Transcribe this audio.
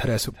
interessa.